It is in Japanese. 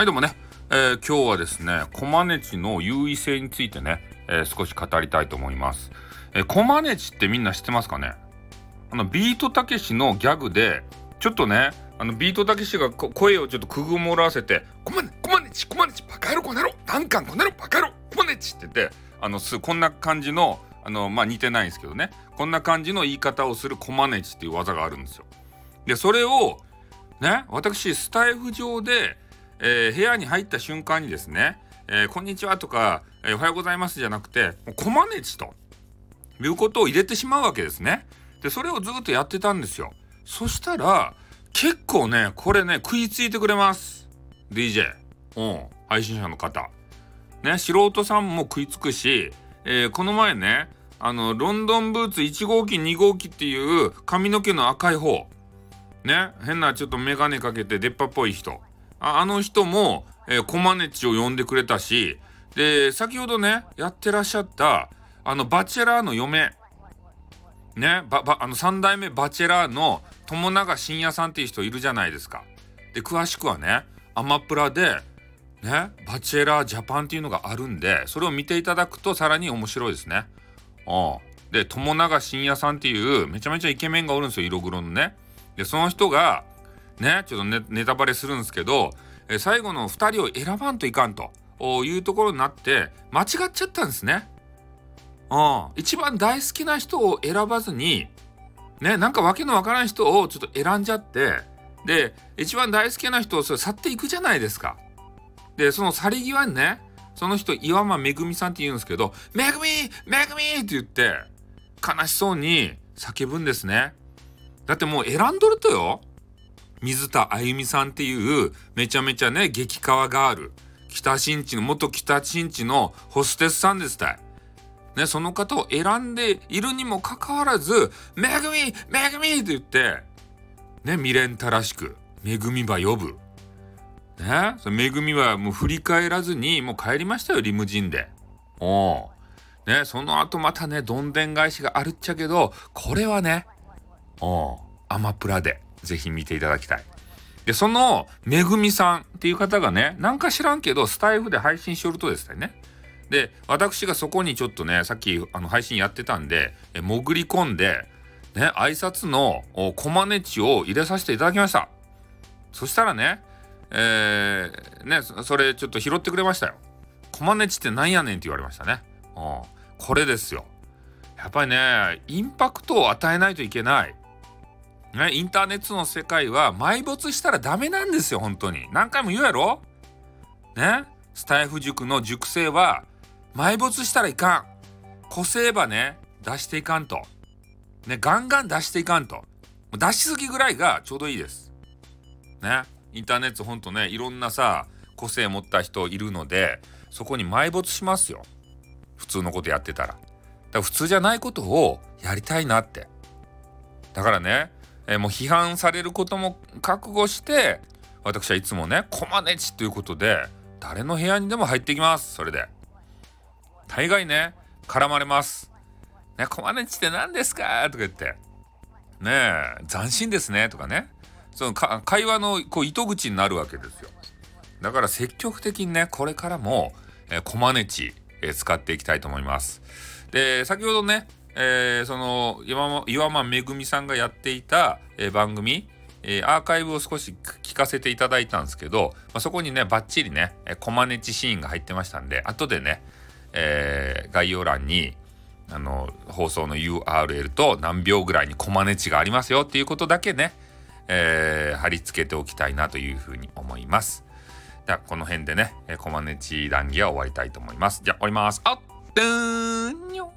はいどうもね、えー、今日はですねコマネチの優位性についてね、えー、少し語りたいと思います、えー、コマネチってみんな知ってますかね？あのビートたけしのギャグでちょっとねあのビートたけしが声をちょっとくぐもらわせて「コマネコマネチコマネチバカ野郎この野郎ダンカンこの野郎バカ野郎コマネチ」って言ってあのすこんな感じのあのまあ似てないんですけどね。こんな感じの言い方をするコマネチっていう技があるんですよ。でそれをね私スタイフ上でえー、部屋に入った瞬間にですね、えー、こんにちはとか、えー、おはようございますじゃなくて、コマネチということを入れてしまうわけですね。で、それをずっとやってたんですよ。そしたら、結構ね、これね、食いついてくれます。DJ。うん。配信者の方。ね、素人さんも食いつくし、えー、この前ね、あの、ロンドンブーツ1号機2号機っていう髪の毛の赤い方。ね、変なちょっとメガネかけて出っ歯っぽい人。あの人も、えー、コマネチを呼んでくれたし、で、先ほどね、やってらっしゃった、あの、バチェラーの嫁、ね、ば、ば、あの、三代目バチェラーの友永信也さんっていう人いるじゃないですか。で、詳しくはね、アマプラで、ね、バチェラージャパンっていうのがあるんで、それを見ていただくとさらに面白いですね。うん。で、友永信也さんっていうめちゃめちゃイケメンがおるんですよ、色黒のね。で、その人が、ね、ちょっとネネタバレするんですけど、え最後の2人を選ばんといかんというところになって間違っちゃったんですね。うん、一番大好きな人を選ばずにねなんか訳のわからん人をちょっと選んじゃってで一番大好きな人をそれ去っていくじゃないですか。でその去り際にねその人岩間めぐみさんって言うんですけど「めぐみめぐみ!」って言って悲しそうに叫ぶんですね。だってもう選んどるとよ。水田あゆみさんっていうめちゃめちゃね激川ガール北新地の元北新地のホステスさんですたい。ね、その方を選んでいるにもかかわらず「めぐみめぐみ!」って言ってね未練たらしく「めぐみば呼ぶ」ねそめぐみはもう振り返らずにもう帰りましたよリムジンで。おねその後またねどんでん返しがあるっちゃけどこれはねおアマプラで。ぜひ見ていただきたい。で、その、めぐみさんっていう方がね、なんか知らんけど、スタイフで配信しよるとですね。で、私がそこにちょっとね、さっきあの配信やってたんで、え潜り込んで、ね、挨拶のコマネチを入れさせていただきました。そしたらね、えー、ね、それちょっと拾ってくれましたよ。コマネチってなんやねんって言われましたね。うん。これですよ。やっぱりね、インパクトを与えないといけない。ね、インターネットの世界は埋没したらダメなんですよ、本当に。何回も言うやろ？ね？スタイフ塾の塾生は埋没したらいかん。個性ばね、出していかんと。ね、ガンガン出していかんと。出しすぎぐらいがちょうどいいです。ね？インターネットほんとね、いろんなさ、個性持った人いるので、そこに埋没しますよ。普通のことやってたら。だから普通じゃないことをやりたいなって。だからね、えー、もう批判されることも覚悟して私はいつもねコマネチということで誰の部屋にでも入ってきますそれで。大概ね絡まれますねコマネチって何ですか？とか言って。ねえ斬新ですね。とかね。その会話のこう糸口になるわけですよ。だから積極的にねこれからも、えー、コマネチ、えー、使っていきたいと思います。で先ほどねえー、その岩岩間めぐみさんがやっていた、えー、番組、えー、アーカイブを少し聞かせていただいたんですけど、まあ、そこにねバッチリねコマネチシーンが入ってましたんで後でね、えー、概要欄にあの放送の URL と何秒ぐらいにコマネチがありますよっていうことだけね、えー、貼り付けておきたいなというふうに思います。ではこの辺でねコマネチ談義は終わりたいと思います。じゃあ終わります。あっ、ーんにょ